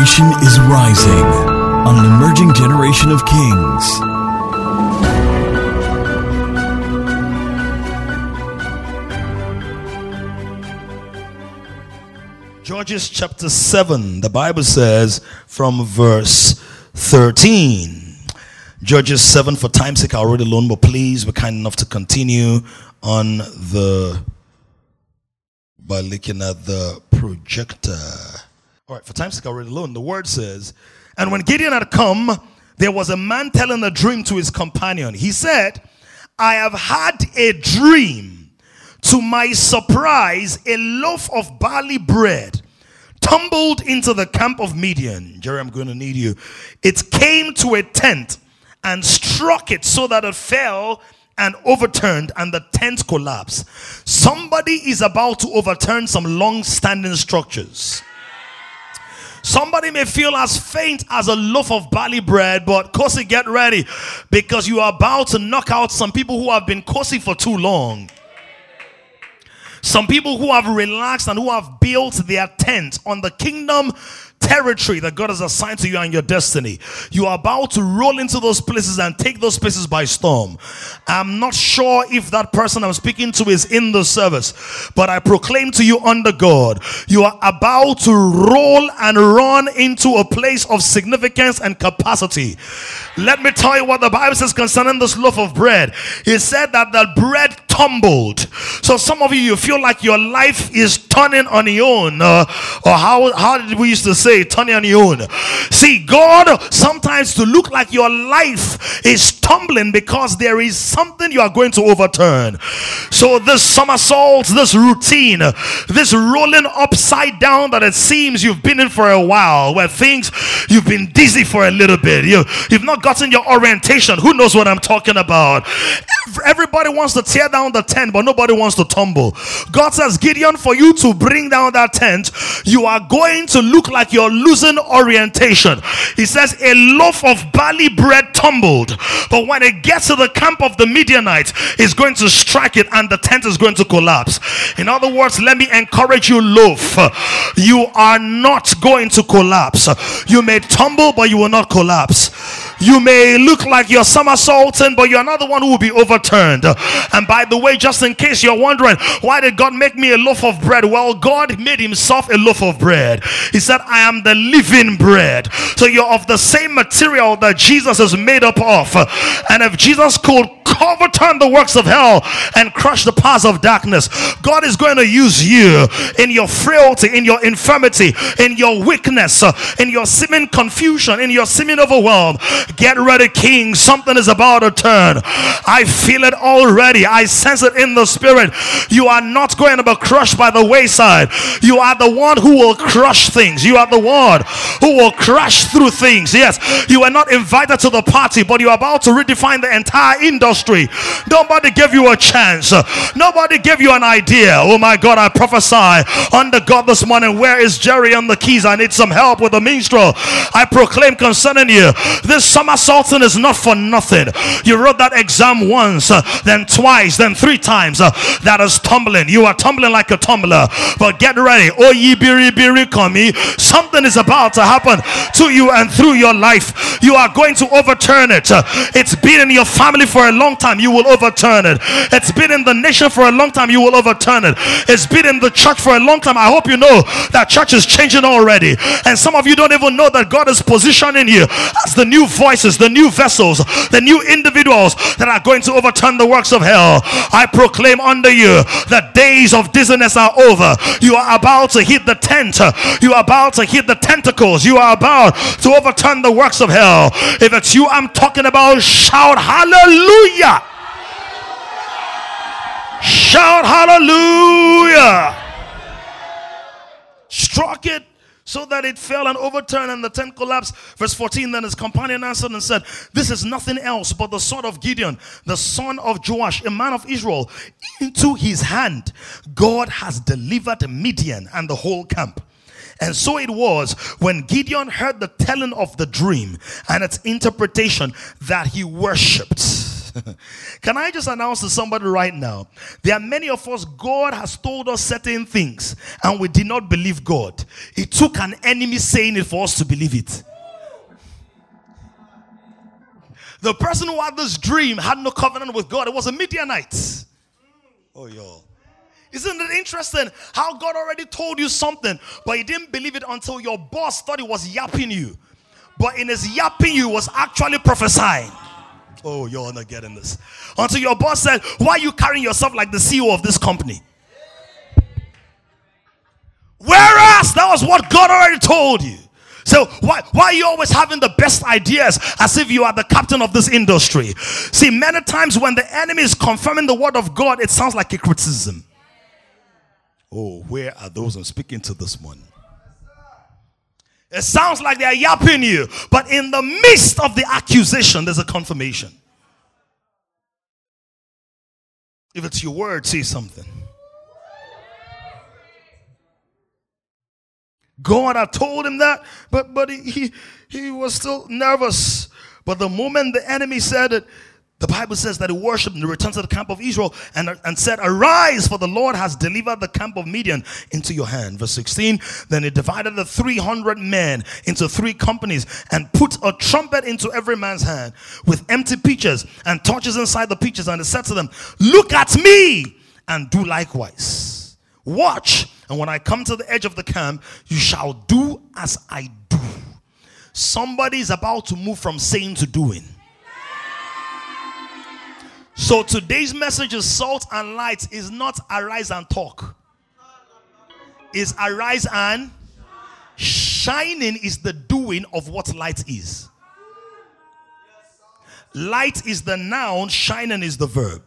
is rising on an emerging generation of kings. Judges chapter 7, the Bible says from verse 13. Judges 7, for time's sake, I'll read alone, but please be kind enough to continue on the by looking at the projector. All right, for time's sake, I'll read alone. The word says, And when Gideon had come, there was a man telling a dream to his companion. He said, I have had a dream. To my surprise, a loaf of barley bread tumbled into the camp of Midian. Jerry, I'm going to need you. It came to a tent and struck it so that it fell and overturned and the tent collapsed. Somebody is about to overturn some long standing structures. Somebody may feel as faint as a loaf of barley bread, but Kosi, get ready because you are about to knock out some people who have been Kosi for too long. Some people who have relaxed and who have built their tent on the kingdom territory that God has assigned to you and your destiny. You are about to roll into those places and take those places by storm. I'm not sure if that person I'm speaking to is in the service, but I proclaim to you under God, you are about to roll and run into a place of significance and capacity. Let me tell you what the Bible says concerning this loaf of bread. He said that the bread tumbled. So some of you, you feel like your life is turning on your own. Uh, or how, how did we used to say, turning on your own? See, God sometimes to look like your life is tumbling because there is something you are going to overturn. So this somersault, this routine, this rolling upside down that it seems you've been in for a while, where things you've been dizzy for a little bit. You, you've not gotten your orientation. Who knows what I'm talking about? Everybody wants to tear down the tent, but nobody wants to tumble. God says, Gideon, for you to bring down that tent, you are going to look like you're losing orientation. He says, A loaf of barley bread tumbled, but when it gets to the camp of the Midianites, it's going to strike it and the tent is going to collapse. In other words, let me encourage you, loaf. You are not going to collapse. You may tumble, but you will not collapse. You may look like you're somersaulting, but you're not the one who will be overturned. And by the way, just in case you're wondering, why did God make me a loaf of bread? Well, God made himself a loaf of bread. He said, I am the living bread. So you're of the same material that Jesus is made up of. And if Jesus could overturn the works of hell and crush the powers of darkness, God is going to use you in your frailty, in your infirmity, in your weakness, in your seeming confusion, in your seeming overwhelm. Get ready, King. Something is about to turn. I feel it already. I sense it in the spirit. You are not going to be crushed by the wayside. You are the one who will crush things. You are the one who will crash through things. Yes, you are not invited to the party, but you are about to redefine the entire industry. Nobody gave you a chance. Nobody gave you an idea. Oh my God, I prophesy under God this morning. Where is Jerry on the keys? I need some help with the minstrel. I proclaim concerning you. This somersaulting is not for nothing. You wrote that exam once, uh, then twice, then three times. Uh, that is tumbling. You are tumbling like a tumbler. But get ready. Oh, ye biri biri kami. Something is about to happen to you and through your life. You are going to overturn it. Uh, it's been in your family for a long time. You will overturn it. It's been in the nation for a long time. You will overturn it. It's been in the church for a long time. I hope you know that church is changing already. And some of you don't even know that God is positioning you as the new voices, the new vessels, the new individuals that are going to overturn the works of hell. I proclaim under you the days of dizziness are over. You are about to hit the tent. You are about to hit the tentacles. You are about to overturn the works of hell. If it's you I'm talking about, shout hallelujah. Shout hallelujah. Struck it so that it fell and overturned and the tent collapsed. Verse 14 Then his companion answered and said, This is nothing else but the sword of Gideon, the son of Joash, a man of Israel. Into his hand God has delivered Midian and the whole camp. And so it was when Gideon heard the telling of the dream and its interpretation that he worshipped. Can I just announce to somebody right now? There are many of us, God has told us certain things, and we did not believe God. It took an enemy saying it for us to believe it. The person who had this dream had no covenant with God. It was a Midianite. Oh, y'all. Isn't it interesting how God already told you something, but you didn't believe it until your boss thought he was yapping you. But in his yapping, you was actually prophesying. Oh, you're not getting this. Until your boss said, Why are you carrying yourself like the CEO of this company? Whereas that was what God already told you. So why, why are you always having the best ideas as if you are the captain of this industry? See, many times when the enemy is confirming the word of God, it sounds like a criticism. Oh, where are those I'm speaking to this morning? It sounds like they're yapping you, but in the midst of the accusation, there's a confirmation. If it's your word, say something. God I told him that, but but he, he, he was still nervous. But the moment the enemy said it, the Bible says that he worshipped and returned to the camp of Israel and, and said, Arise, for the Lord has delivered the camp of Midian into your hand. Verse 16 Then he divided the 300 men into three companies and put a trumpet into every man's hand with empty pitchers and torches inside the pitchers. And he said to them, Look at me and do likewise. Watch, and when I come to the edge of the camp, you shall do as I do. Somebody is about to move from saying to doing. So today's message is salt and light is not arise and talk. Is arise and shining is the doing of what light is. Light is the noun, shining is the verb.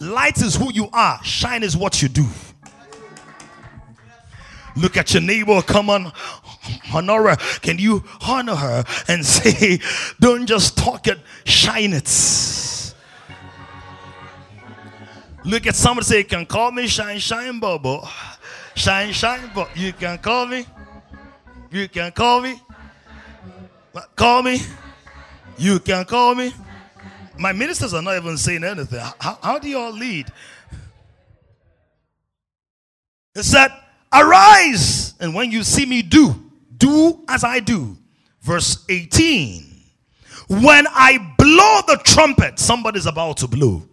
Light is who you are, shine is what you do. Look at your neighbor, come on, honor her. Can you honor her and say, don't just talk it, shine it? Look at somebody say, you can call me Shine Shine Bubble. Shine Shine Bubble. You can call me. You can call me. Call me. You can call me. My ministers are not even saying anything. How, how do you all lead? It said, Arise, and when you see me do, do as I do. Verse 18. When I blow the trumpet, somebody's about to blow.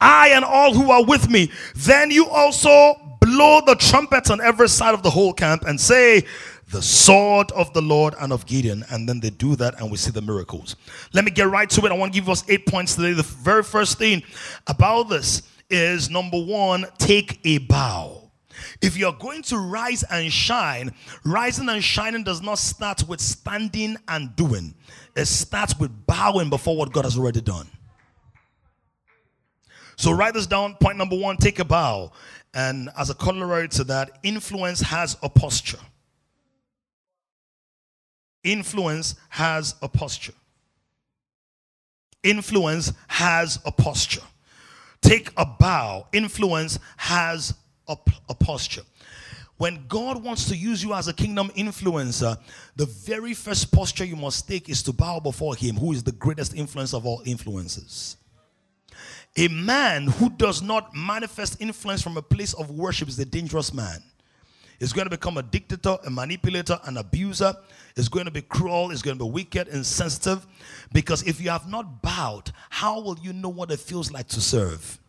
I and all who are with me, then you also blow the trumpets on every side of the whole camp and say, the sword of the Lord and of Gideon. And then they do that and we see the miracles. Let me get right to it. I want to give us eight points today. The very first thing about this is number one, take a bow. If you're going to rise and shine, rising and shining does not start with standing and doing, it starts with bowing before what God has already done. So write this down. Point number one take a bow. And as a corollary to that, influence has a posture. Influence has a posture. Influence has a posture. Take a bow. Influence has a, a posture. When God wants to use you as a kingdom influencer, the very first posture you must take is to bow before Him, who is the greatest influence of all influences. A man who does not manifest influence from a place of worship is a dangerous man. He's going to become a dictator, a manipulator, an abuser. He's going to be cruel. He's going to be wicked, insensitive. Because if you have not bowed, how will you know what it feels like to serve?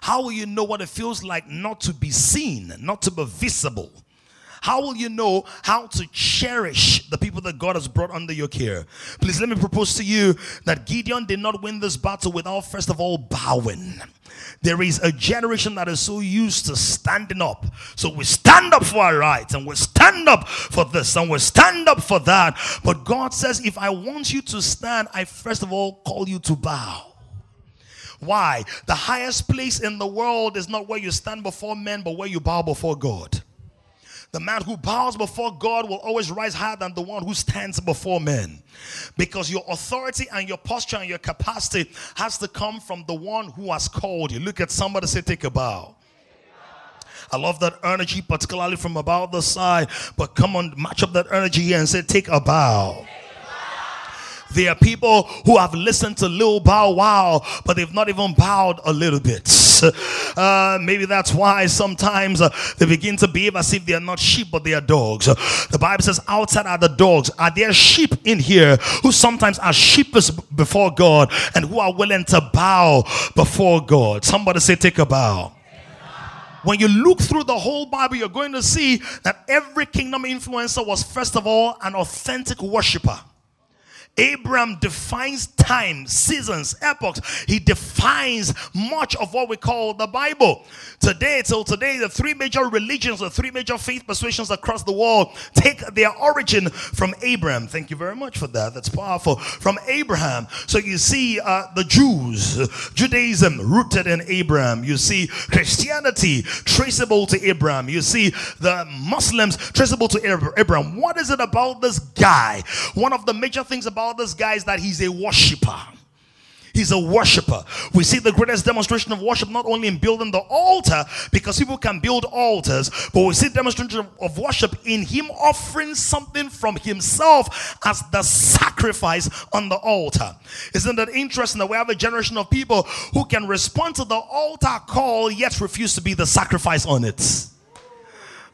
How will you know what it feels like not to be seen, not to be visible? How will you know how to cherish the people that God has brought under your care? Please let me propose to you that Gideon did not win this battle without first of all bowing. There is a generation that is so used to standing up. So we stand up for our rights and we stand up for this and we stand up for that. But God says, if I want you to stand, I first of all call you to bow. Why? The highest place in the world is not where you stand before men, but where you bow before God. The man who bows before God will always rise higher than the one who stands before men. Because your authority and your posture and your capacity has to come from the one who has called you. Look at somebody say, Take a bow. I love that energy, particularly from about the side. But come on, match up that energy here and say, take a bow. There are people who have listened to Lil Bow Wow, but they've not even bowed a little bit. Uh, maybe that's why sometimes uh, they begin to behave as if they are not sheep, but they are dogs. Uh, the Bible says, outside are the dogs. Are there sheep in here who sometimes are sheepish before God and who are willing to bow before God? Somebody say, take a bow when you look through the whole Bible, you're going to see that every kingdom influencer was, first of all, an authentic worshiper. Abraham defines time, seasons, epochs. He defines much of what we call the Bible. Today, till today, the three major religions, the three major faith persuasions across the world take their origin from Abraham. Thank you very much for that. That's powerful. From Abraham. So you see uh, the Jews, Judaism rooted in Abraham. You see Christianity traceable to Abraham. You see the Muslims traceable to Abraham. What is it about this guy? One of the major things about about this guy is that he's a worshiper. He's a worshiper. We see the greatest demonstration of worship not only in building the altar, because people can build altars, but we see demonstration of worship in him offering something from himself as the sacrifice on the altar. Isn't that interesting that we have a generation of people who can respond to the altar call yet refuse to be the sacrifice on it?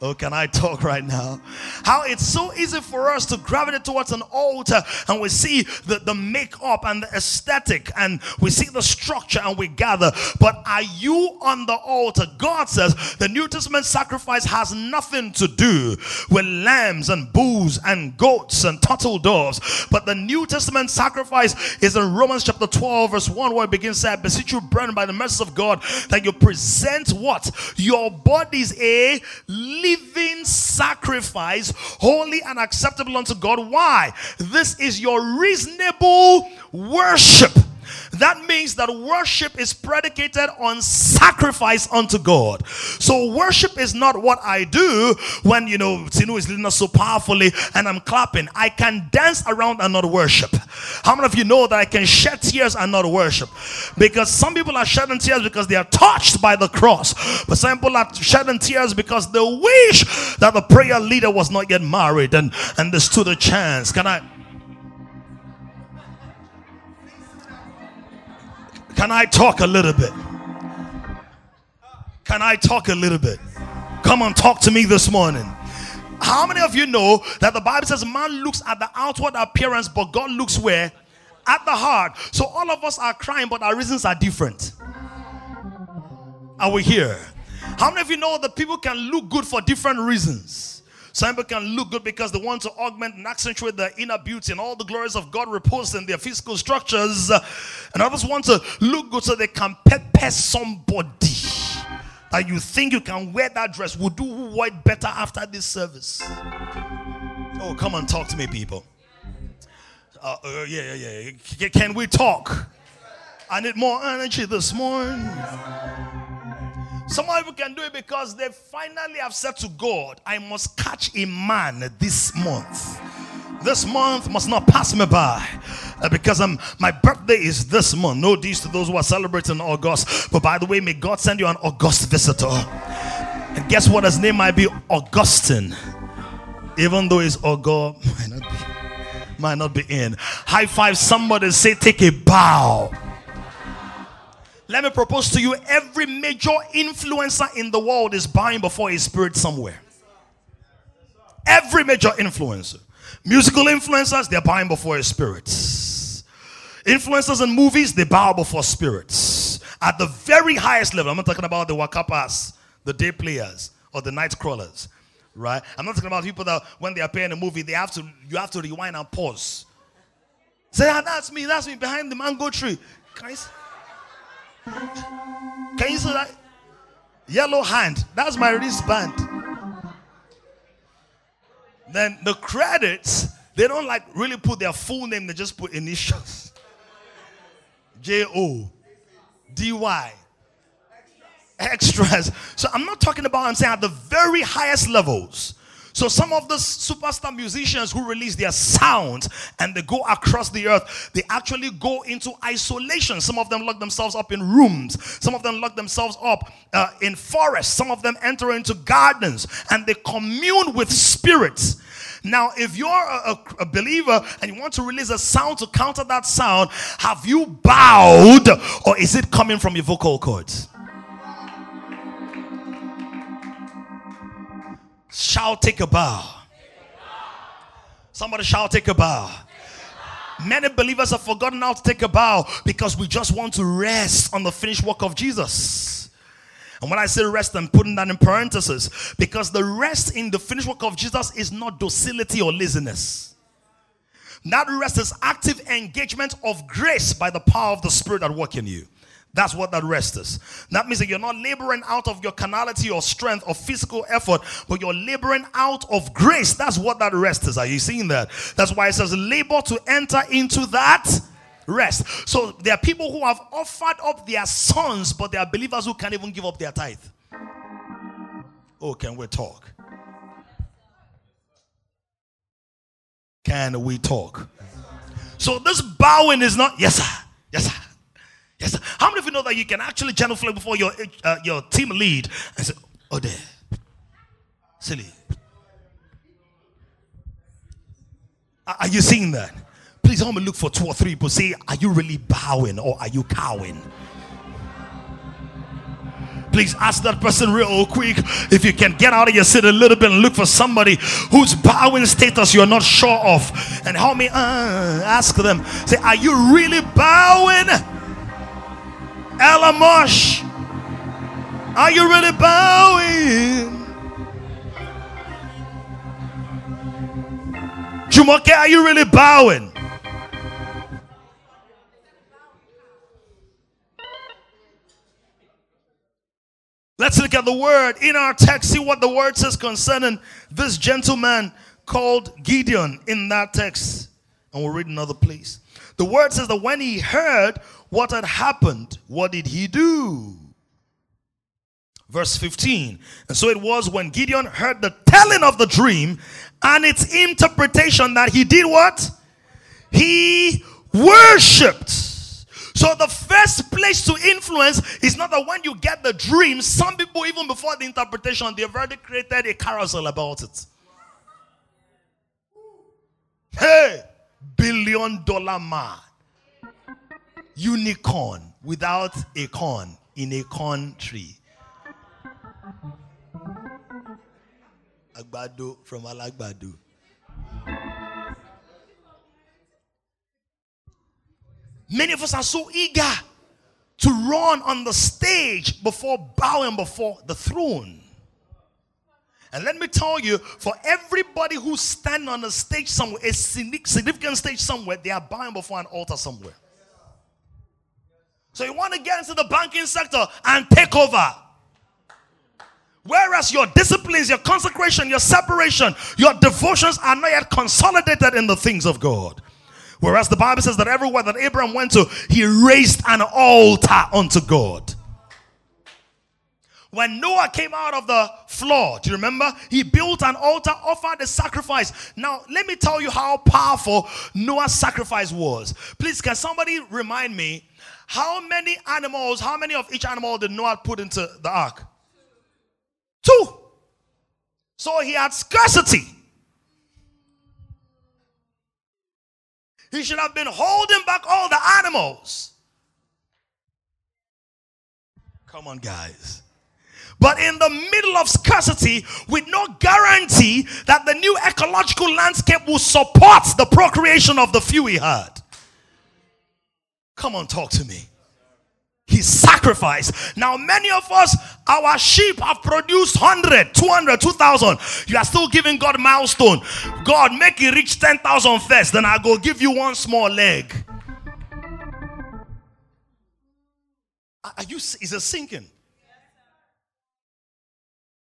Oh, can I talk right now? How it's so easy for us to gravitate towards an altar and we see the, the makeup and the aesthetic and we see the structure and we gather. But are you on the altar? God says the New Testament sacrifice has nothing to do with lambs and bulls and goats and turtle doves. But the New Testament sacrifice is in Romans chapter 12, verse 1, where it begins to say, I beseech you, brethren, by the mercy of God, that you present what? Your bodies a living living sacrifice, holy and acceptable unto God. Why? This is your reasonable worship. That means that worship is predicated on sacrifice unto God. So worship is not what I do when you know Tinu is leading us so powerfully and I'm clapping. I can dance around and not worship. How many of you know that I can shed tears and not worship? Because some people are shedding tears because they are touched by the cross, but some people are shedding tears because they wish that the prayer leader was not yet married and and they stood a chance. Can I? Can I talk a little bit? Can I talk a little bit? Come on, talk to me this morning. How many of you know that the Bible says man looks at the outward appearance, but God looks where? At the heart. So all of us are crying, but our reasons are different. Are we here? How many of you know that people can look good for different reasons? Some can look good because they want to augment and accentuate their inner beauty and all the glories of God repose in their physical structures. And others want to look good so they can pepper somebody that you think you can wear that dress. Will do white better after this service. Oh, come on, talk to me, people. Uh, uh, yeah, yeah, yeah. Can we talk? I need more energy this morning. Some people can do it because they finally have said to God, I must catch a man this month. This month must not pass me by uh, because um, my birthday is this month. No deeds to those who are celebrating August. But by the way, may God send you an August visitor. And guess what? His name might be Augustine. Even though it's August, might not be, might not be in. High five somebody, say, take a bow. Let me propose to you every major influencer in the world is buying before a spirit somewhere. Every major influencer. Musical influencers, they're buying before a spirit. Influencers in movies, they bow before spirits. At the very highest level, I'm not talking about the wakapas, the day players, or the night crawlers, right? I'm not talking about people that when they appear in a movie, they have to you have to rewind and pause. Say, ah, that's me, that's me behind the mango tree. Guys. Can you see that? Yellow hand. That's my wristband. Then the credits, they don't like really put their full name, they just put initials. J O D Y. Extras. So I'm not talking about, I'm saying at the very highest levels. So some of the superstar musicians who release their sound and they go across the earth, they actually go into isolation. Some of them lock themselves up in rooms. Some of them lock themselves up uh, in forests. Some of them enter into gardens and they commune with spirits. Now, if you're a, a, a, believer and you want to release a sound to counter that sound, have you bowed or is it coming from your vocal cords? Shall take a bow. Somebody shall take a bow. Many believers have forgotten how to take a bow because we just want to rest on the finished work of Jesus. And when I say rest, I'm putting that in parentheses because the rest in the finished work of Jesus is not docility or laziness. That rest is active engagement of grace by the power of the Spirit at work in you. That's what that rest is. That means that you're not laboring out of your carnality or strength or physical effort, but you're laboring out of grace. That's what that rest is. Are you seeing that? That's why it says labor to enter into that rest. So there are people who have offered up their sons, but there are believers who can't even give up their tithe. Oh, can we talk? Can we talk? So this bowing is not, yes, sir, yes, sir. How many of you know that you can actually genuflect before your uh, your team lead and say, oh, there, silly. Are you seeing that? Please help me look for two or three people. Say, are you really bowing or are you cowing? Please ask that person real quick if you can get out of your seat a little bit and look for somebody whose bowing status you're not sure of. And help me uh, ask them. Say, are you really bowing? Elamosh, are you really bowing? Jumoke, are you really bowing? Let's look at the word in our text, see what the word says concerning this gentleman called Gideon in that text. And we'll read another place. The word says that when he heard what had happened, what did he do? Verse 15. And so it was when Gideon heard the telling of the dream and its interpretation that he did what? He worshipped. So the first place to influence is not that when you get the dream, some people, even before the interpretation, they've already created a carousel about it. Hey, billion dollar man, unicorn without a corn in a corn tree. Agbado from Alagbado. Many of us are so eager to run on the stage before bowing before the throne. And let me tell you, for everybody who's standing on a stage somewhere, a significant stage somewhere, they are bowing before an altar somewhere. So you want to get into the banking sector and take over. Whereas your disciplines, your consecration, your separation, your devotions are not yet consolidated in the things of God. Whereas the Bible says that everywhere that Abraham went to, he raised an altar unto God. When Noah came out of the flood, do you remember? He built an altar, offered a sacrifice. Now, let me tell you how powerful Noah's sacrifice was. Please, can somebody remind me how many animals, how many of each animal did Noah put into the ark? Two. So he had scarcity. He should have been holding back all the animals. Come on, guys. But in the middle of scarcity, with no guarantee that the new ecological landscape will support the procreation of the few he had. Come on, talk to me his sacrifice. Now, many of us, our sheep have produced 100, 200, 2000. You are still giving God milestone. God, make it reach 10,000 first, then I'll go give you one small leg. Are you, is it sinking?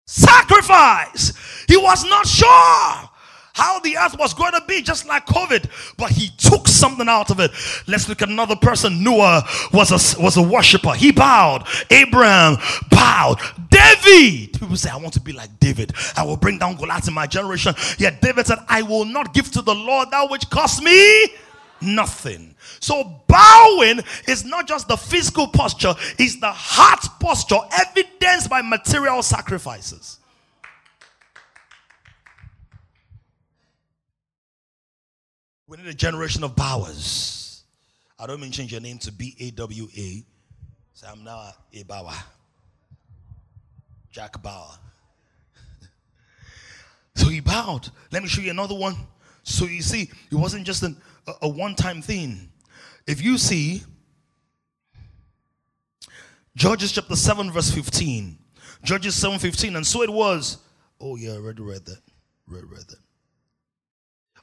Sacrifice. He was not sure how the earth was going to be, just like COVID, but he took something out of it. Let's look at another person. Noah was a, was a worshiper. He bowed. Abraham bowed. David. People say, I want to be like David. I will bring down Goliath in my generation. Yet David said, I will not give to the Lord that which cost me nothing. So bowing is not just the physical posture, it's the heart posture evidenced by material sacrifices. We need a generation of bowers. I don't mean change your name to B A W A. So I'm now a bower. Jack Bauer. so he bowed. Let me show you another one. So you see, it wasn't just an, a, a one time thing. If you see Judges chapter 7, verse 15. Judges 7 15. And so it was. Oh, yeah, I already read that. Read, read that.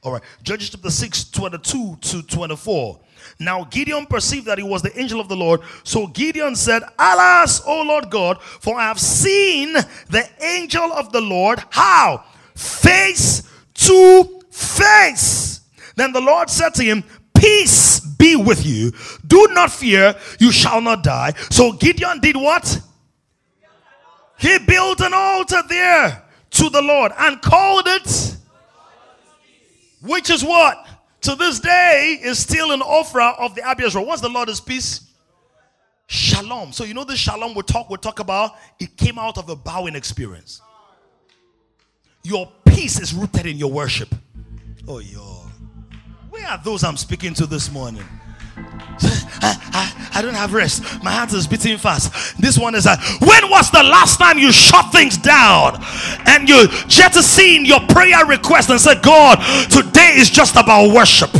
All right. Judges chapter 6, 22 to 24. Now Gideon perceived that he was the angel of the Lord. So Gideon said, Alas, O Lord God, for I have seen the angel of the Lord. How? Face to face. Then the Lord said to him, Peace be with you. Do not fear, you shall not die. So Gideon did what? He built an altar there to the Lord and called it which is what? To this day is still an Ophrah of the Abiezrite. What's the Lord's peace? Shalom. So you know this shalom we talk we talk about? It came out of a bowing experience. Your peace is rooted in your worship. Oh yo. Where are those I'm speaking to this morning? I, I, don't have rest. My heart is beating fast. This one is like, when was the last time you shut things down and you jettisoned your prayer request and said, God, today is just about worship?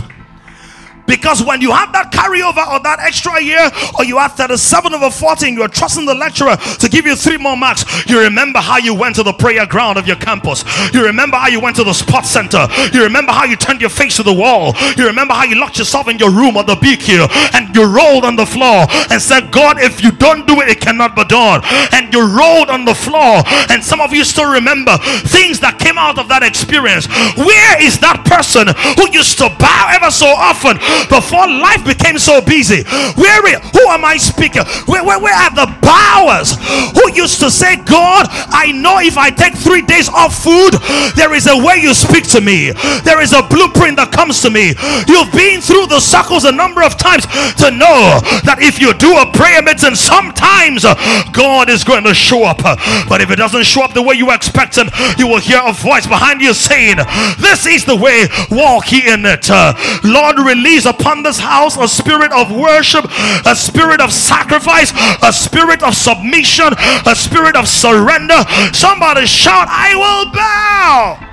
Because when you have that carryover or that extra year, or you have 37 over 40 and you're trusting the lecturer to give you three more marks, you remember how you went to the prayer ground of your campus. You remember how you went to the sports center. You remember how you turned your face to the wall. You remember how you locked yourself in your room or the BQ and you rolled on the floor and said, God, if you don't do it, it cannot be done. And you rolled on the floor. And some of you still remember things that came out of that experience. Where is that person who used to bow ever so often? Before life became so busy. Where, who am I speaking? Where, where, where are the powers who used to say, God, I know if I take three days off food, there is a way you speak to me. There is a blueprint that comes to me. You've been through the circles a number of times to know that if you do a prayer meeting, sometimes uh, God is going to show up. But if it doesn't show up the way you expect him, you will hear a voice behind you saying, This is the way, walk in it. Uh, Lord, release upon this house a spirit of worship, a spirit of sacrifice, a spirit of submission, a spirit of surrender. Somebody shout, I will bow.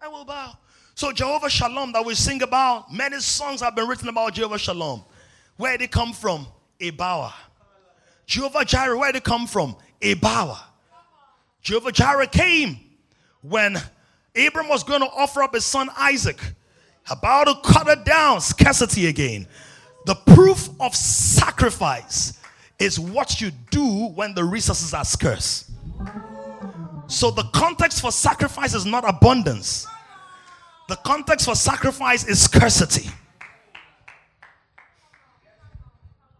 I will bow. So, Jehovah Shalom, that we sing about, many songs have been written about Jehovah Shalom. Where did it come from? A bower. Jehovah Jireh, where did it come from? A bower. Jehovah Jireh came when Abram was going to offer up his son Isaac about to cut it down, scarcity again. The proof of sacrifice is what you do when the resources are scarce. So the context for sacrifice is not abundance. The context for sacrifice is scarcity.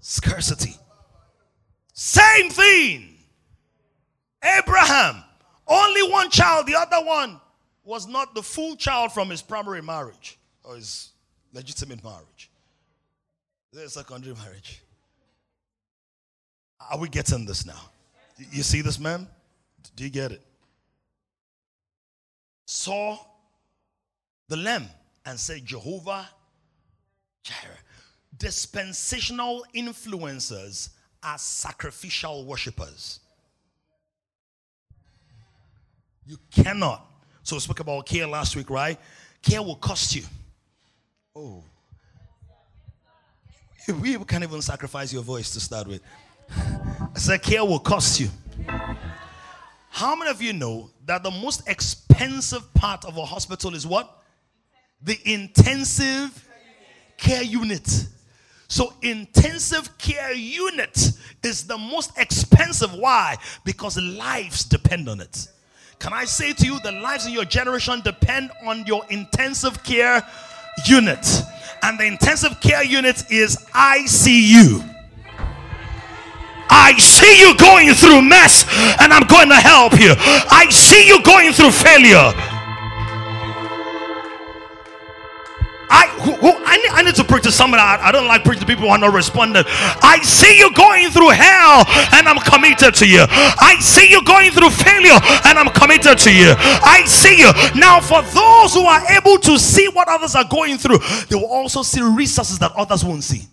Scarcity. Same thing. Abraham, only one child, the other one was not the full child from his primary marriage or is legitimate marriage? Is a secondary marriage? Are we getting this now? You see this, man? Do you get it? Saw the lamb and said, Jehovah Jireh. Dispensational influencers are sacrificial worshippers. You cannot. So we spoke about care last week, right? Care will cost you. Oh. We can't even sacrifice your voice to start with. Care will cost you. How many of you know that the most expensive part of a hospital is what? The intensive care unit. So, intensive care unit is the most expensive. Why? Because lives depend on it. Can I say to you, the lives in your generation depend on your intensive care unit. And the intensive care unit is ICU. I see you going through mess and I'm going to help you. I see you going through failure I, who, who, I, need, I need to preach to somebody. I, I, don't like preaching to people who are not responding. I see you going through hell and I'm committed to you. I see you going through failure and I'm committed to you. I see you. Now, for those who are able to see what others are going through, they will also see resources that others won't see.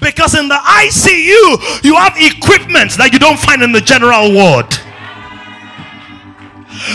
Because in the ICU, you have equipment that you don't find in the general ward.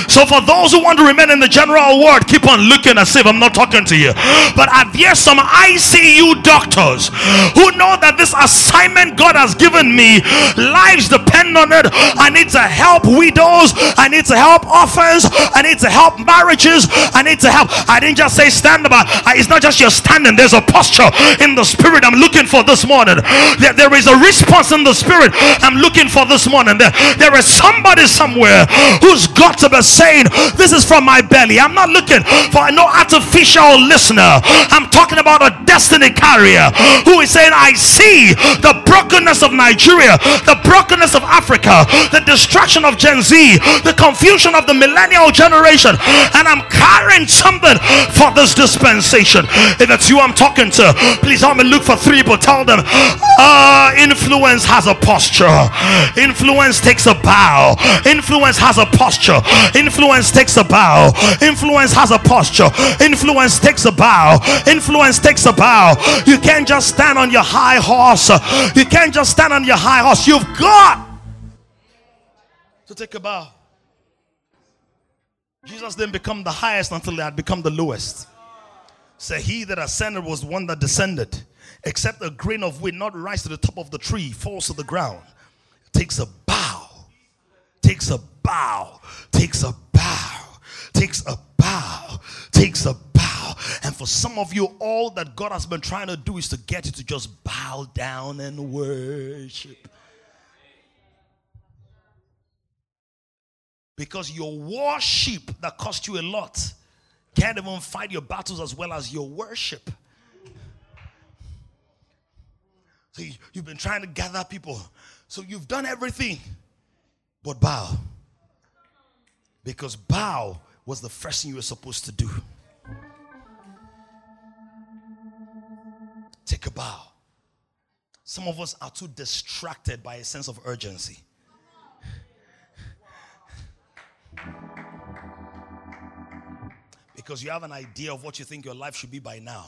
So for those who want to remain in the general word, keep on looking as if I'm not talking to you. But I've here some ICU doctors who know that this assignment God has given me, lives depend on it. I need to help widows. I need to help orphans. I need to help marriages. I need to help. I didn't just say stand about. It's not just your standing. There's a posture in the spirit I'm looking for this morning. There, there is a response in the spirit I'm looking for this morning. There, there is somebody somewhere who's got to be saying, This is from my belly. I'm not looking for no artificial listener. I'm talking about a destiny carrier who is saying, I see the brokenness of Nigeria, the brokenness of Africa, the destruction of Gen Z, the confusion of the millennial generation, and I'm carrying something for this dispensation. If it's you I'm talking to, please help me look for three but Tell them, uh, influence has a posture, influence takes a bow, influence has a posture, Influence takes a bow. Influence has a posture. Influence takes a bow. Influence takes a bow. You can't just stand on your high horse. You can't just stand on your high horse. You've got to take a bow. Jesus didn't become the highest until he had become the lowest. Say, so he that ascended was one that descended. Except a grain of wheat not rise to the top of the tree, falls to the ground. Takes a bow. Takes a bow, takes a bow, takes a bow, takes a bow. And for some of you, all that God has been trying to do is to get you to just bow down and worship. Because your worship that cost you a lot can't even fight your battles as well as your worship. So you, have been trying to gather people. So you've done everything but bow. Because bow was the first thing you were supposed to do. Take a bow. Some of us are too distracted by a sense of urgency. Because you have an idea of what you think your life should be by now.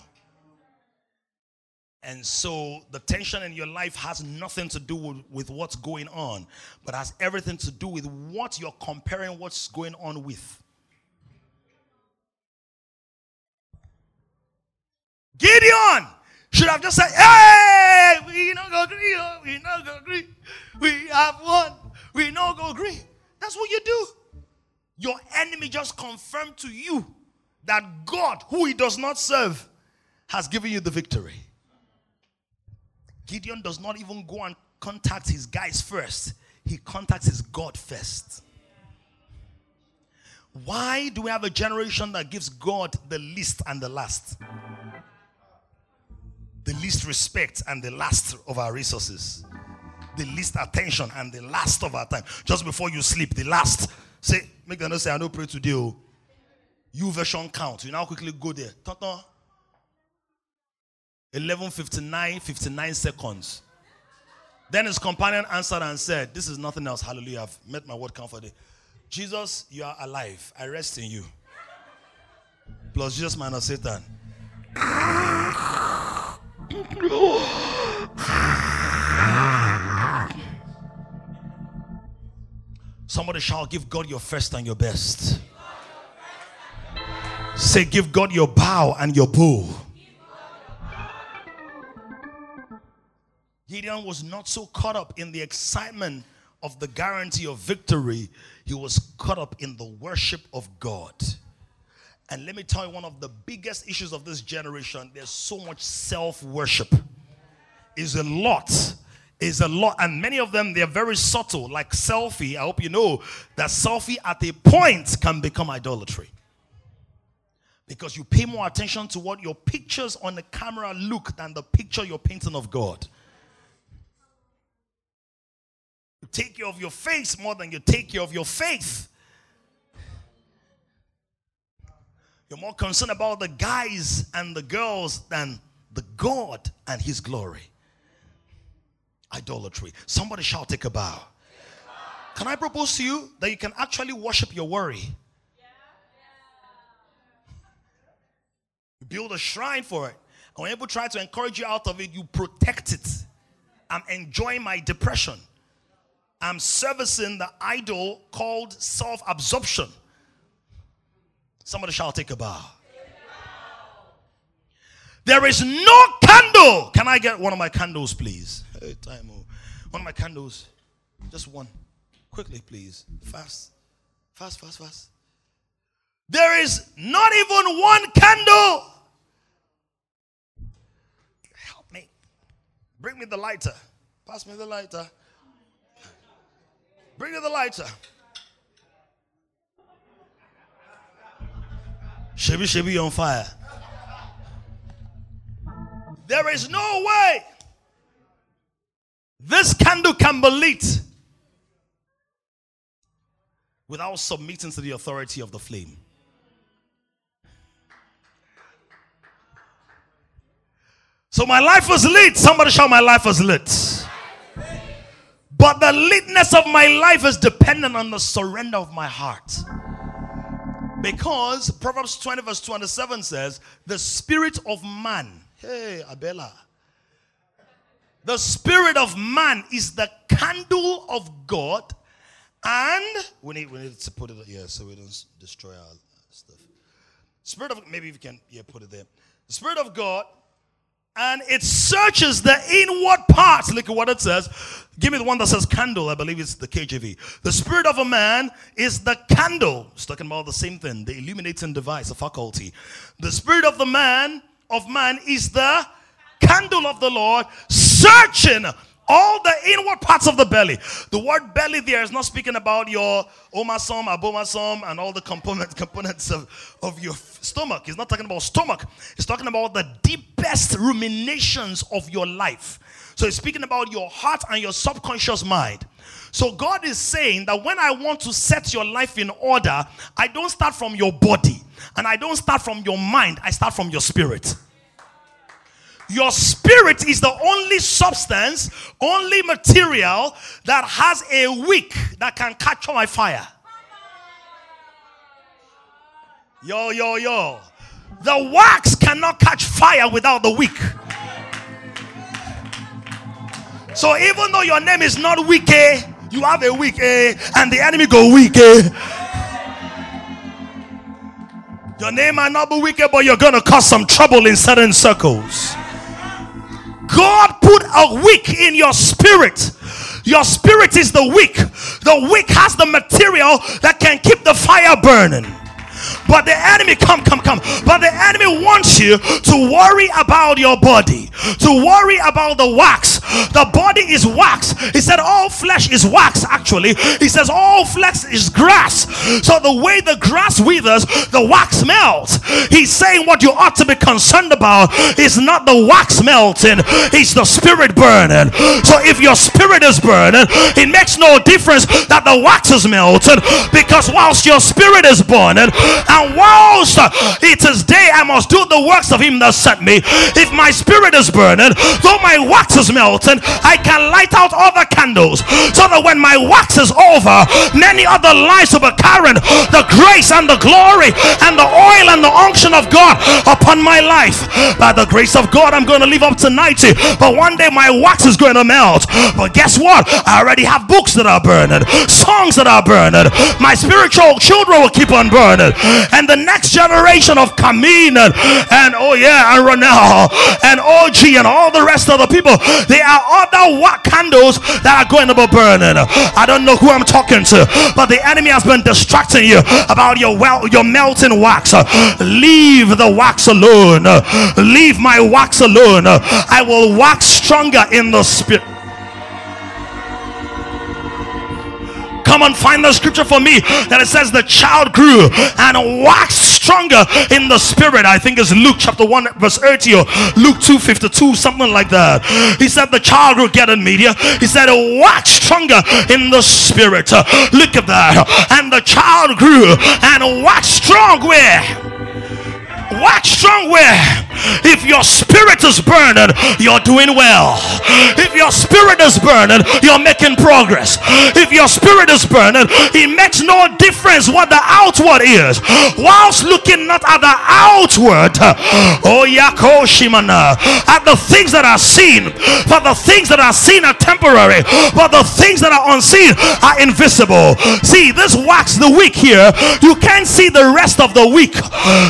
And so the tension in your life has nothing to do with, with, what's going on, but has everything to do with what you're comparing what's going on with. Gideon should have just said, Hey, we no go agree, oh, we no go agree. We have won, we no go agree. That's what you do. Your enemy just confirmed to you that God, who he does not serve, has given you the victory. Gideon does not even go and contact his guys first, he contacts his God first. Why do we have a generation that gives God the least and the last? The least respect and the last of our resources. The least attention and the last of our time. Just before you sleep, the last. Say, make them know say, I don't pray today. Oh. YouVersion count. You now quickly go there. 11:59 59 59 seconds. Then his companion answered and said, This is nothing else. Hallelujah. I've met my word comforted. Jesus, you are alive. I rest in you. Plus Jesus minus Satan. Somebody shall give God your first and your best. Say, give God your bow and your bow. Gideon was not so caught up in the excitement of the guarantee of victory, he was caught up in the worship of God. And let me tell you, one of the biggest issues of this generation, there's so much self worship. Is a lot, is a lot, and many of them they're very subtle, like selfie. I hope you know that selfie at a point can become idolatry because you pay more attention to what your pictures on the camera look than the picture you're painting of God. You take care of your face more than you take care of your faith. You're more concerned about the guys and the girls than the God and His glory. Idolatry. Somebody shall take a bow. Can I propose to you that you can actually worship your worry? You build a shrine for it. And when people try to encourage you out of it, you protect it. I'm enjoying my depression. I'm servicing the idol called self absorption. Somebody shall take a bow. There is no candle. Can I get one of my candles, please? Hey, time. Oh. One of my candles. Just one. Quickly, please. Fast. Fast, fast, fast. There is not even one candle. Help me. Bring me the lighter. Pass me the lighter. Bring me the lighter. Shebi Shebi on fire. There is no way this candle can be lit without submitting to the authority of the flame. So my life was lit. Somebody shout, My life was lit. But the litness of my life is dependent on the surrender of my heart. Because Proverbs 20, verse 27 says, The spirit of man, hey, Abela, the spirit of man is the candle of God, and we need, we need to put it here so we don't destroy our stuff. Spirit of, maybe you can, yeah, put it there. The spirit of God and it searches the inward parts. Look at what it says. Give me the one that says candle. I believe it's the KJV. The spirit of a man is the candle. It's talking about the same thing, the illuminating device, the faculty. The spirit of the man of man is the candle of the Lord, searching all the inward parts of the belly. The word belly there is not speaking about your omasum, abomasum, and all the components components of, of your stomach. It's not talking about stomach. It's talking about the deepest ruminations of your life. So it's speaking about your heart and your subconscious mind. So God is saying that when I want to set your life in order, I don't start from your body and I don't start from your mind, I start from your spirit. Your spirit is the only substance, only material that has a wick that can catch on my fire. Yo, yo, yo. The wax cannot catch fire without the wick. So even though your name is not wicked, eh, you have a wick, eh, and the enemy go wicked. Eh. Your name might not be wicked, but you're gonna cause some trouble in certain circles. God put a wick in your spirit. Your spirit is the wick. The wick has the material that can keep the fire burning. But the enemy, come, come, come. But the enemy wants you to worry about your body, to worry about the wax. The body is wax. He said, All flesh is wax, actually. He says, All flesh is grass. So the way the grass withers, the wax melts. He's saying, What you ought to be concerned about is not the wax melting, it's the spirit burning. So if your spirit is burning, it makes no difference that the wax is melting because whilst your spirit is burning, and whilst it is day, I must do the works of him that sent me. If my spirit is burning, though my wax is melting, I can light out other candles so that when my wax is over, many other lives will be carrying the grace and the glory and the oil and the unction of God upon my life. By the grace of God, I'm going to live up to 90, but one day my wax is going to melt. But guess what? I already have books that are burning, songs that are burning. My spiritual children will keep on burning and the next generation of Kamin and, and oh yeah, and Ronel and OG and all the rest of the people, they are other what candles that are going to be burning. I don't know who I'm talking to, but the enemy has been distracting you about your well, your melting wax. Leave the wax alone. Leave my wax alone. I will wax stronger in the spirit. Come and find the scripture for me that it says the child grew and waxed stronger in the spirit. I think it's Luke chapter 1, verse 30 or Luke 2 52, something like that. He said the child grew, get in media. He said waxed stronger in the spirit. Look at that. And the child grew and waxed strong where? Wax strong where? If your spirit is burning, you're doing well. If your spirit is burning, you're making progress. If your spirit is burning, it makes no difference what the outward is. Whilst looking not at the outward, oh Yako Shimana, at the things that are seen, for the things that are seen are temporary, but the things that are unseen are invisible. See, this wax the week here, you can't see the rest of the week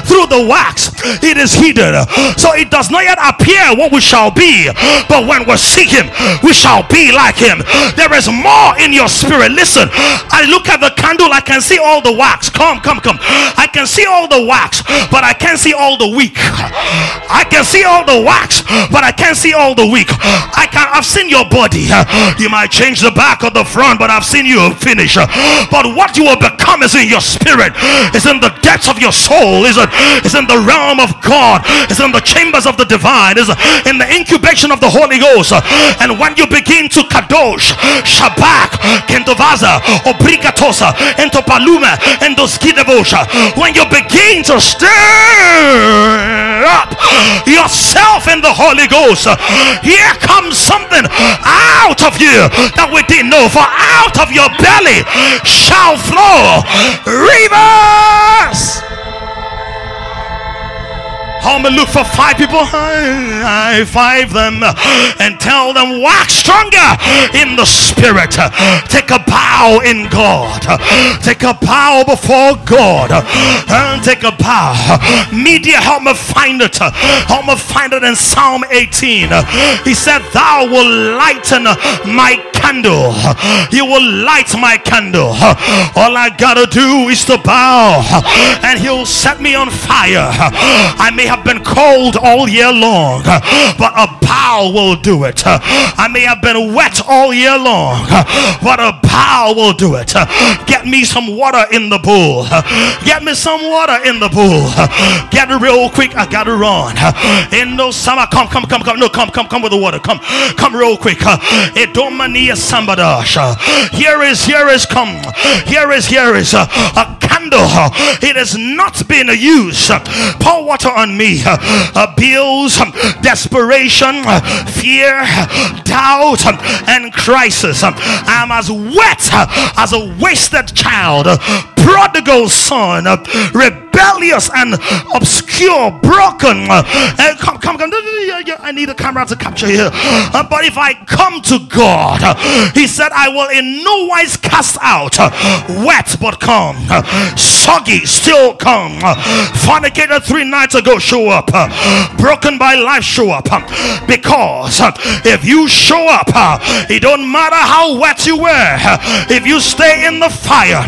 through the wax it is hidden. So it does not yet appear what we shall be. But when we see him, we shall be like him. There is more in your spirit. Listen, I look at the candle, I can see all the wax. Come, come, come. I can see all the wax, but I can't see all the weak. I can see all the wax, but I can't see all the weak. I can I've seen your body. You might change the back or the front, but I've seen you finish. But what you will become is in your spirit, is in the depths of your soul, is, is in the realm of God, is in the chambers of the divine, is in the incubation of the Holy Ghost. And when you begin to kadosh, shabak, kentovaza, obrigatosa, entopalume, endoskidevosha, when you begin to stir up yourself in the Holy Ghost, here comes something out of you that we didn't know. For out of your belly shall flow rivers. I'm gonna look for five people. I five them and tell them walk stronger in the spirit. Take a bow in God. Take a bow before God. And take a bow. Media, help me find it. Help me find it in Psalm 18. He said, Thou will lighten my candle. You will light my candle. All I gotta do is to bow, and He'll set me on fire. I may have been cold all year long, but a bow will do it. I may have been wet all year long, but a bow will do it. Get me some water in the pool. Get me some water in the pool. Get it real quick. I gotta run. In no summer, come, come, come, come. No, come, come, come with the water. Come, come real quick. Here is, here is, come. Here is, here is a candle. It is not being used. Pour water on me uh, bills, um, desperation, uh, fear, doubt, um, and crisis. Um, I'm as wet uh, as a wasted child, uh, prodigal son, uh, rebellious and obscure, broken. Uh, uh, come, come, come. I need a camera to capture here. Uh, but if I come to God, uh, He said, I will in no wise cast out wet but come, soggy still come, Fornicated three nights ago show up, broken by life show up. Because if you show up, it don't matter how wet you were, if you stay in the fire,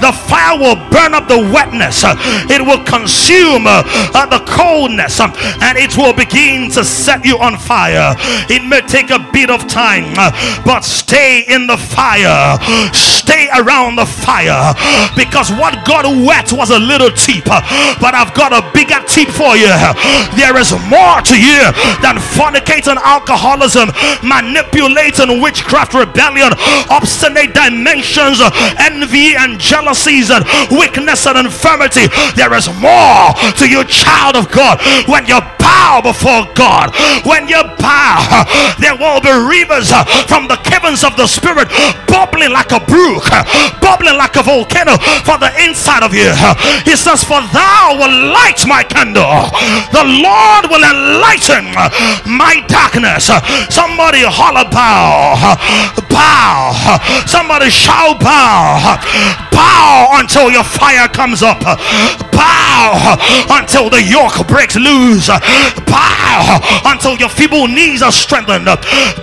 the fire will burn up the wetness it will consume uh, the coldness um, and it will begin to set you on fire. It may take a bit of time, uh, but stay in the fire, stay around the fire because what got wet was a little uh, but I've got a bigger tip for you. There is more to you than fornicating, alcoholism, manipulating, witchcraft, rebellion, obstinate dimensions, envy, and and weakness and infirmity. There is more to you, child of God. When you bow before God, when you bow, there will be rivers from the caverns of the Spirit bubbling like a brook, bubbling like a volcano for the inside of you. He says, For thou will light my candle, the Lord will enlighten my darkness. Somebody holler, bow, bow. Somebody shout, bow, bow until your fire comes up bow until the yoke breaks loose. Bow until your feeble knees are strengthened.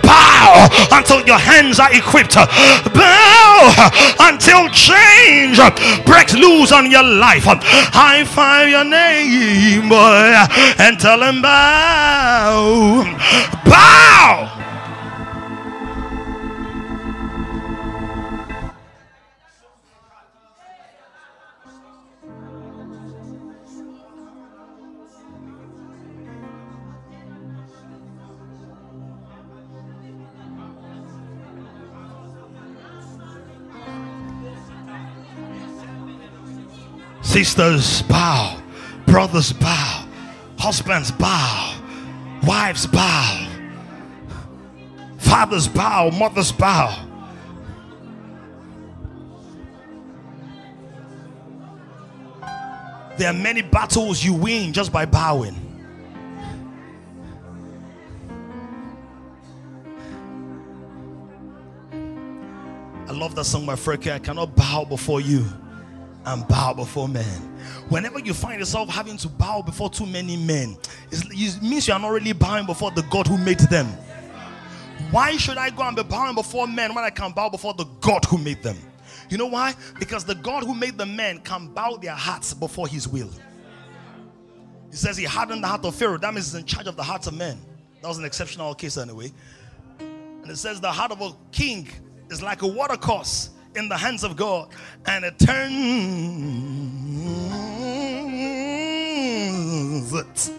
Bow until your hands are equipped. Bow until change breaks loose on your life. High five your neighbor and tell him bow. Bow. Sisters bow, brothers bow, husbands bow, wives bow, fathers bow, mothers bow. There are many battles you win just by bowing. I love that song by Freke. I cannot bow before you and bow before men. Whenever you find yourself having to bow before too many men, it means you are not really bowing before the God who made them. Why should I go and be bowing before men when I can bow before the God who made them? You know why? Because the God who made the men can bow their hearts before his will. He says he hardened the heart of Pharaoh. That means he's in charge of the hearts of men. That was an exceptional case anyway. And it says the heart of a king is like a watercourse in the hands of God, and it turns it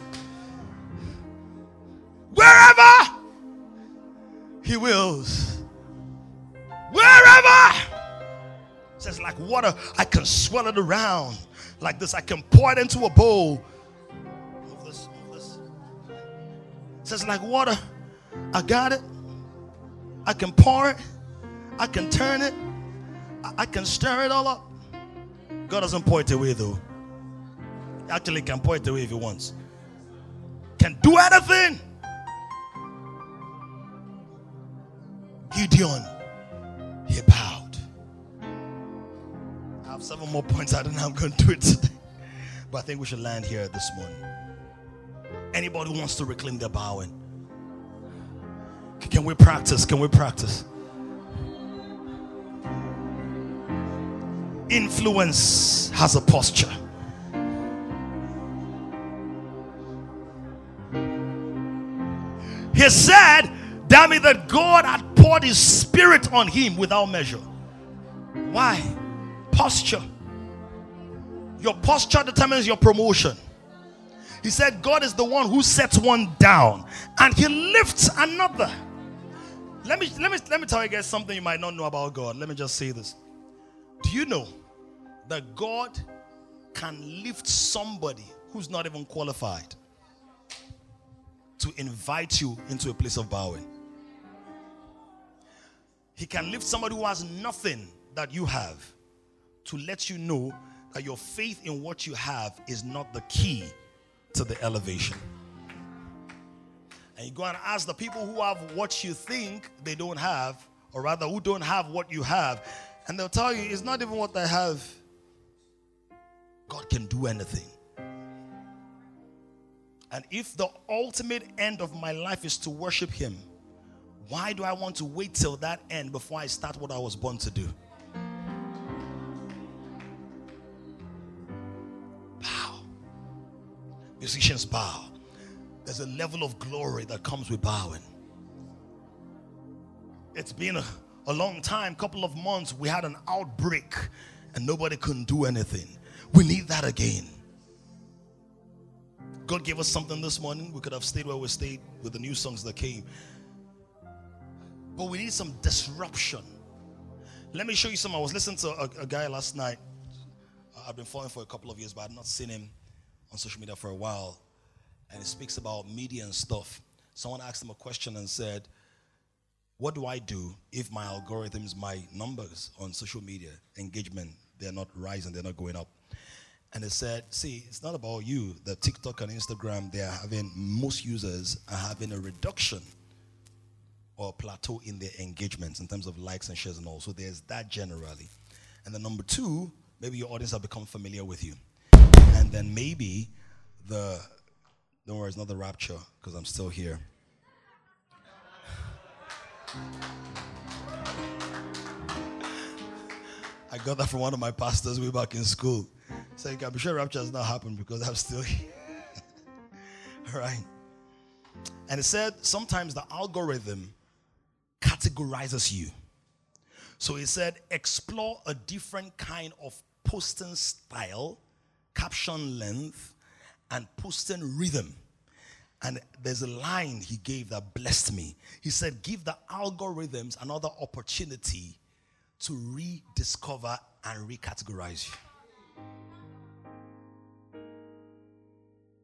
wherever He wills. Wherever it says, like water, I can swirl it around like this. I can pour it into a bowl. Move this, move this. It says, like water, I got it. I can pour it. I can turn it. I can stir it all up. God doesn't pour it away though. Actually, can pour it away if he wants. Can do anything. Gideon, he bowed I have seven more points. I don't know how I'm going to do it today. But I think we should land here this morning. Anybody wants to reclaim their bowing? Can we practice? Can we practice? Influence has a posture. He said, damn it, that God had poured his spirit on him without measure. Why? posture. Your posture determines your promotion. He said, God is the one who sets one down and he lifts another. Let me let me let me tell you guys something you might not know about God. Let me just say this. Do you know that God can lift somebody who's not even qualified to invite you into a place of bowing? He can lift somebody who has nothing that you have to let you know that your faith in what you have is not the key to the elevation. And you go and ask the people who have what you think they don't have, or rather, who don't have what you have, and they'll tell you it's not even what they have. God can do anything. And if the ultimate end of my life is to worship Him, why do I want to wait till that end before I start what I was born to do? Bow. Musicians bow. There's a level of glory that comes with bowing. It's been a, a long time, couple of months, we had an outbreak and nobody couldn't do anything. We need that again. God gave us something this morning. We could have stayed where we stayed with the new songs that came. But we need some disruption. Let me show you some. I was listening to a, a guy last night. I've been following for a couple of years, but I've not seen him on social media for a while, and he speaks about media and stuff. Someone asked him a question and said, What do I do if my algorithms, my numbers on social media, engagement, they're not rising, they're not going up? And they said, See, it's not about you. The TikTok and Instagram, they're having, most users are having a reduction or plateau in their engagements in terms of likes and shares and all. So there's that generally. And then number two, maybe your audience have become familiar with you and then maybe the don't worry, it's not the rapture because I'm still here. I got that from one of my pastors way back in school. Saying, I'm sure rapture has not happened because I'm still here. All right. And it said sometimes the algorithm categorizes you. So he said, explore a different kind of posting style caption length, and posting rhythm. And there's a line he gave that blessed me. He said, Give the algorithms another opportunity to rediscover and recategorize you.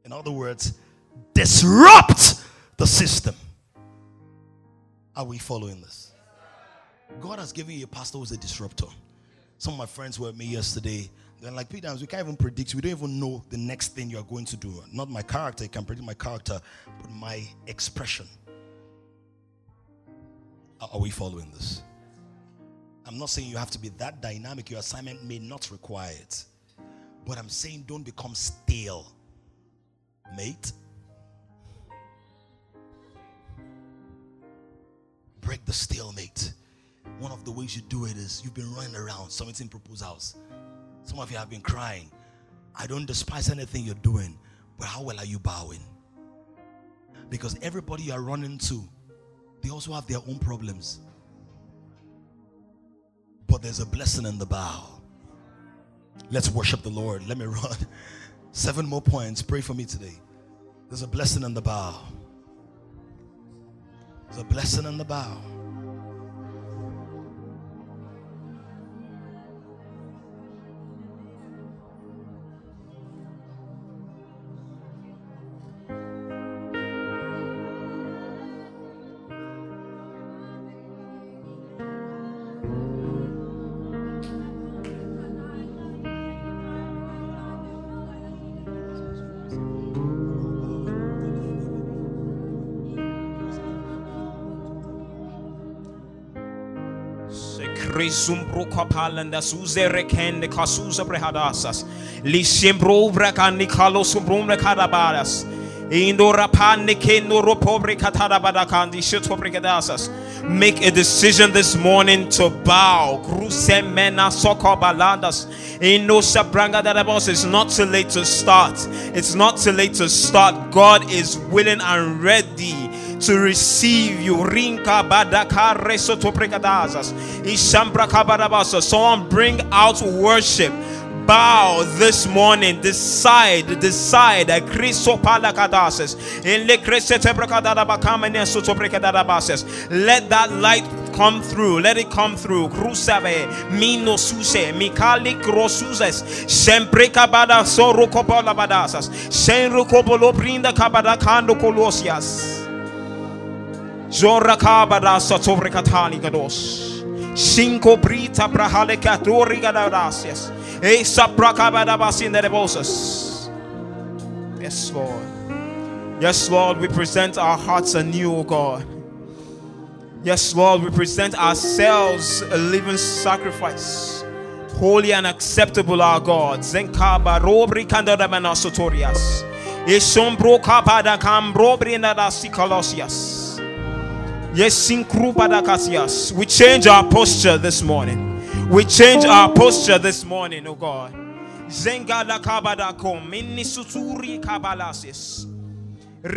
In other words, disrupt the system. Are we following this? God has given you a pastor who's a disruptor. Some of my friends were with me yesterday. They're like, Peter, we can't even predict. We don't even know the next thing you're going to do. Not my character, you can predict my character, but my expression. Are we following this? I'm not saying you have to be that dynamic. Your assignment may not require it. But I'm saying don't become stale, mate. Break the stalemate. One of the ways you do it is you've been running around, submitting proposals. Some of you have been crying. I don't despise anything you're doing, but how well are you bowing? Because everybody you are running to, they also have their own problems. But there's a blessing in the bow. Let's worship the Lord. Let me run. Seven more points. Pray for me today. There's a blessing in the bow. There's a blessing in the bow. Kapalanda suze kasuza brehadasas. Brakani ropobre. Make a decision this morning to bow. Crusemena sokobalandas. Ino sabranga darabos. It's not too late to start. It's not too late to start. God is willing and ready to receive you. Rinka badaka resoto prekadazas. Ishambra kabadabasa. Someone bring out worship bow this morning. Decide, decide. Let that light come through. Let it come through. Crusabe, mino suse, mikali crosuzes, sempre kabada soro kopola badasas, senru kopolo brinda kabada kando kolosias. Zorra kabada satovre katani gados. Cinco brita brahale katori gadasias. Esa prakabada basin derebosas. Yes, Lord. Yes, Lord, we present our hearts anew, O God. Yes, Lord, we present ourselves a living sacrifice, holy and acceptable, our God. Zenkaba robri kandadamana sotorias. Esombro kapada nadasikolosias. Yes, sinkrupadakasias. Yes, we change our posture this morning. We change our posture this morning, oh God. Zengala kabadako minisuturi kabalasis. We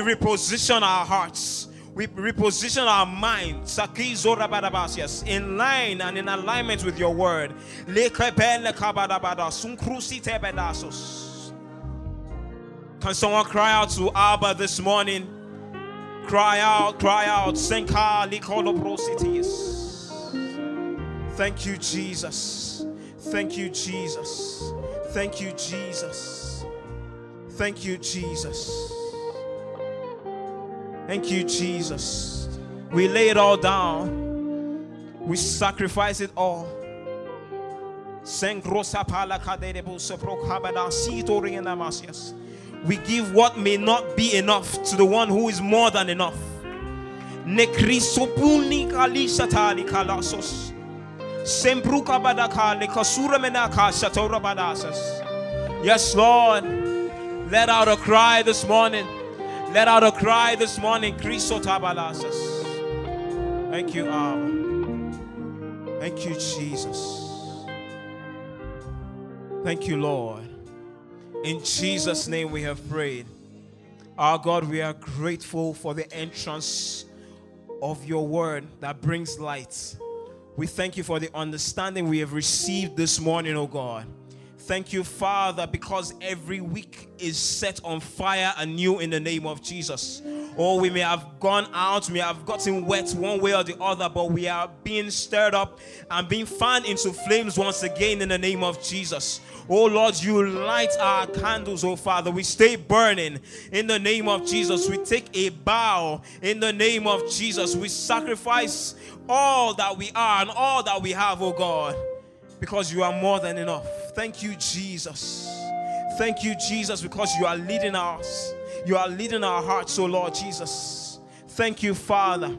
reposition our hearts. We reposition our minds in line and in alignment with your word. Can someone cry out to Abba this morning? Cry out, cry out. Thank you, Jesus. Thank you, Jesus. Thank you, Jesus. Thank you, Jesus. Thank you, Jesus. We lay it all down. We sacrifice it all. We give what may not be enough to the one who is more than enough. Kalasos. Sembruka badasas. Yes, Lord. Let out a cry this morning. Let out a cry this morning. Krisotabalasas. Thank you, Abba. Thank you, Jesus. Thank you, Lord. In Jesus' name we have prayed. Our God, we are grateful for the entrance of your word that brings light. We thank you for the understanding we have received this morning, oh God. Thank you, Father, because every week is set on fire anew in the name of Jesus. Oh, we may have gone out, we may have gotten wet one way or the other, but we are being stirred up and being fanned into flames once again in the name of Jesus. Oh Lord, you light our candles, oh Father. We stay burning in the name of Jesus. We take a bow in the name of Jesus. We sacrifice all that we are and all that we have, oh God because you are more than enough. Thank you, Jesus. Thank you, Jesus, because you are leading us. You are leading our hearts, oh Lord Jesus. Thank you, Father.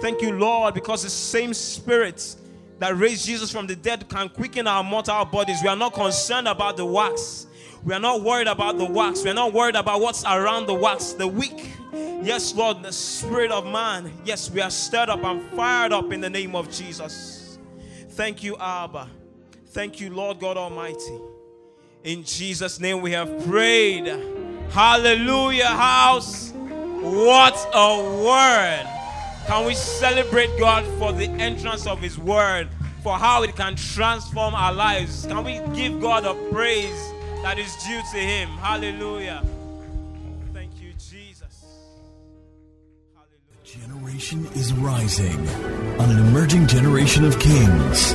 Thank you, Lord, because the same Spirit that raised Jesus from the dead can quicken our mortal bodies. We are not concerned about the wax. We are not worried about the wax. We are not worried about what's around the wax, the weak. Yes, Lord, the spirit of man. Yes, we are stirred up and fired up in the name of Jesus. Thank you, Abba. Thank you, Lord God Almighty. In Jesus' name we have prayed. Hallelujah, house. What a word. Can we celebrate God for the entrance of His word, for how it can transform our lives? Can we give God a praise that is due to Him? Hallelujah. Thank you, Jesus. Hallelujah. Generation is rising on an emerging generation of kings.